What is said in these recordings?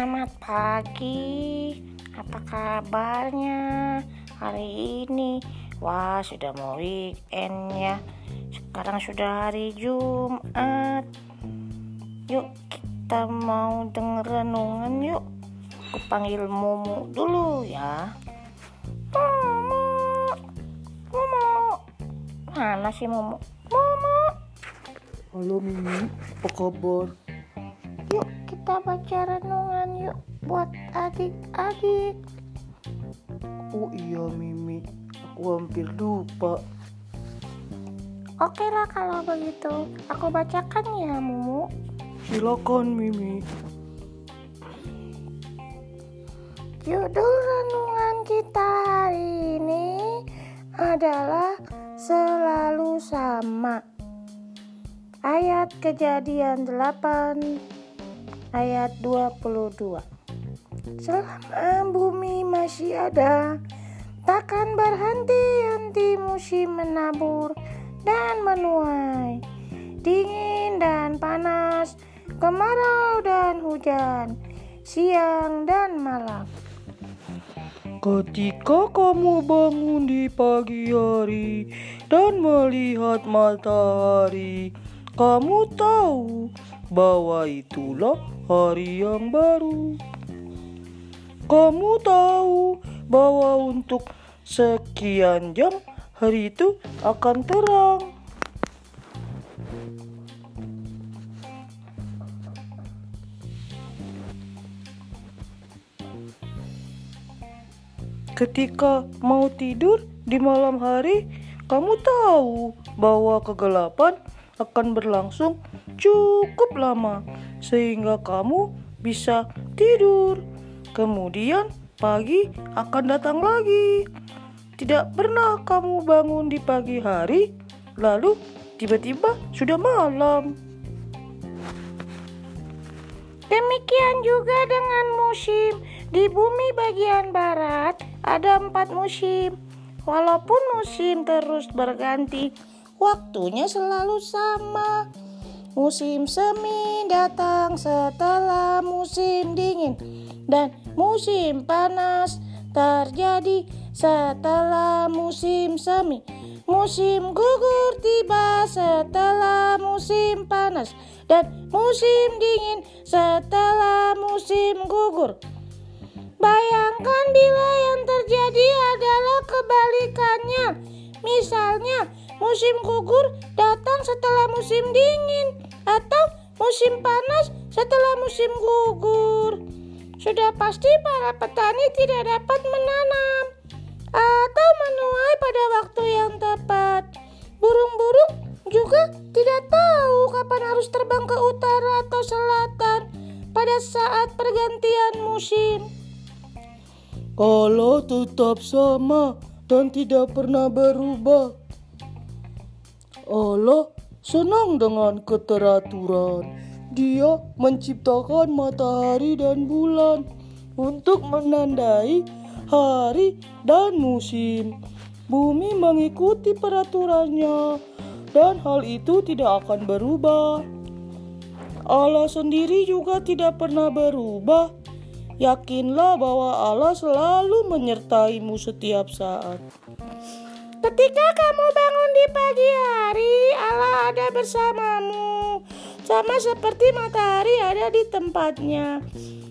Selamat pagi. Apa kabarnya hari ini? Wah, sudah mau weekend ya. Sekarang sudah hari Jumat. Yuk, kita mau denger renungan yuk. Aku panggil Mumu dulu ya. Mumu. Mumu. Mana sih Mumu? Mumu. Halo Mimi, apa kabar? Kita baca renungan yuk buat adik-adik. Oh iya Mimi, aku hampir lupa. Oke lah kalau begitu, aku bacakan ya Mumu. Silakan Mimi. Judul renungan kita hari ini adalah selalu sama. Ayat kejadian 8 ayat 22. Selama bumi masih ada, takkan berhenti-henti musim menabur dan menuai, dingin dan panas, kemarau dan hujan, siang dan malam. Ketika kamu bangun di pagi hari dan melihat matahari, kamu tahu bahwa itulah hari yang baru. Kamu tahu bahwa untuk sekian jam hari itu akan terang. Ketika mau tidur di malam hari, kamu tahu bahwa kegelapan akan berlangsung cukup lama sehingga kamu bisa tidur. Kemudian pagi akan datang lagi. Tidak pernah kamu bangun di pagi hari, lalu tiba-tiba sudah malam. Demikian juga dengan musim. Di bumi bagian barat ada empat musim. Walaupun musim terus berganti, waktunya selalu sama. Musim semi datang setelah musim dingin dan musim panas terjadi setelah musim semi. Musim gugur tiba setelah musim panas dan musim dingin setelah musim gugur. Bayangkan bila yang terjadi adalah kebalikannya. Misalnya, musim gugur datang setelah musim dingin atau musim panas setelah musim gugur. Sudah pasti para petani tidak dapat menanam atau menuai pada waktu yang tepat. Burung-burung juga tidak tahu kapan harus terbang ke utara atau selatan pada saat pergantian musim. Allah tetap sama dan tidak pernah berubah. Allah senang dengan keteraturan. Dia menciptakan matahari dan bulan untuk menandai hari dan musim. Bumi mengikuti peraturannya dan hal itu tidak akan berubah. Allah sendiri juga tidak pernah berubah Yakinlah bahwa Allah selalu menyertaimu setiap saat. Ketika kamu bangun di pagi hari, Allah ada bersamamu, sama seperti matahari ada di tempatnya.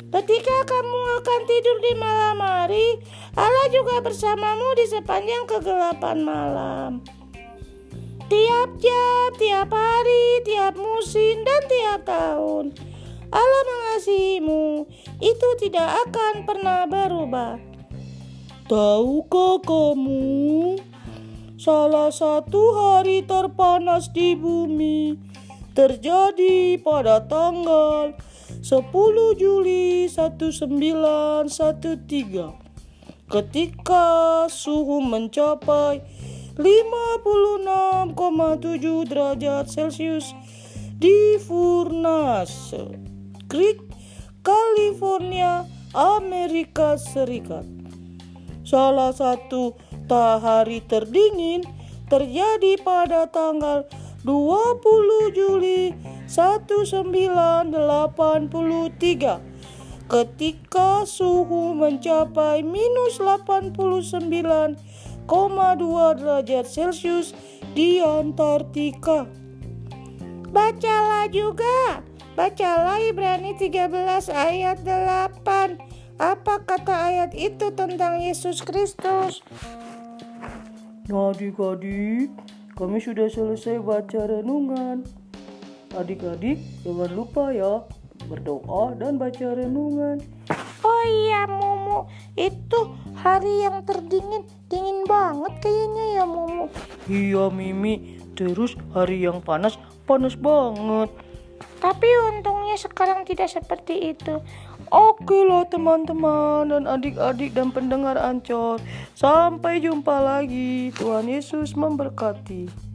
Ketika kamu akan tidur di malam hari, Allah juga bersamamu di sepanjang kegelapan malam. Tiap jam, tiap hari, tiap musim, dan tiap tahun. Allah mengasihimu, itu tidak akan pernah berubah. Tahukah kamu, salah satu hari terpanas di bumi terjadi pada tanggal 10 Juli 1913 ketika suhu mencapai 56,7 derajat Celcius di Furnace. Creek, California, Amerika Serikat. Salah satu hari terdingin terjadi pada tanggal 20 Juli 1983 ketika suhu mencapai minus 89,2 derajat Celcius di Antartika. Bacalah juga, bacalah Ibrani 13 ayat 8. Apa kata ayat itu tentang Yesus Kristus? Adik-adik, kami sudah selesai baca renungan. Adik-adik, jangan lupa ya berdoa dan baca renungan. Oh iya Momo, itu hari yang terdingin, dingin banget kayaknya ya Momo. Iya Mimi, terus hari yang panas, panas banget. Tapi untungnya sekarang tidak seperti itu. Oke lah teman-teman dan adik-adik dan pendengar Ancor. Sampai jumpa lagi. Tuhan Yesus memberkati.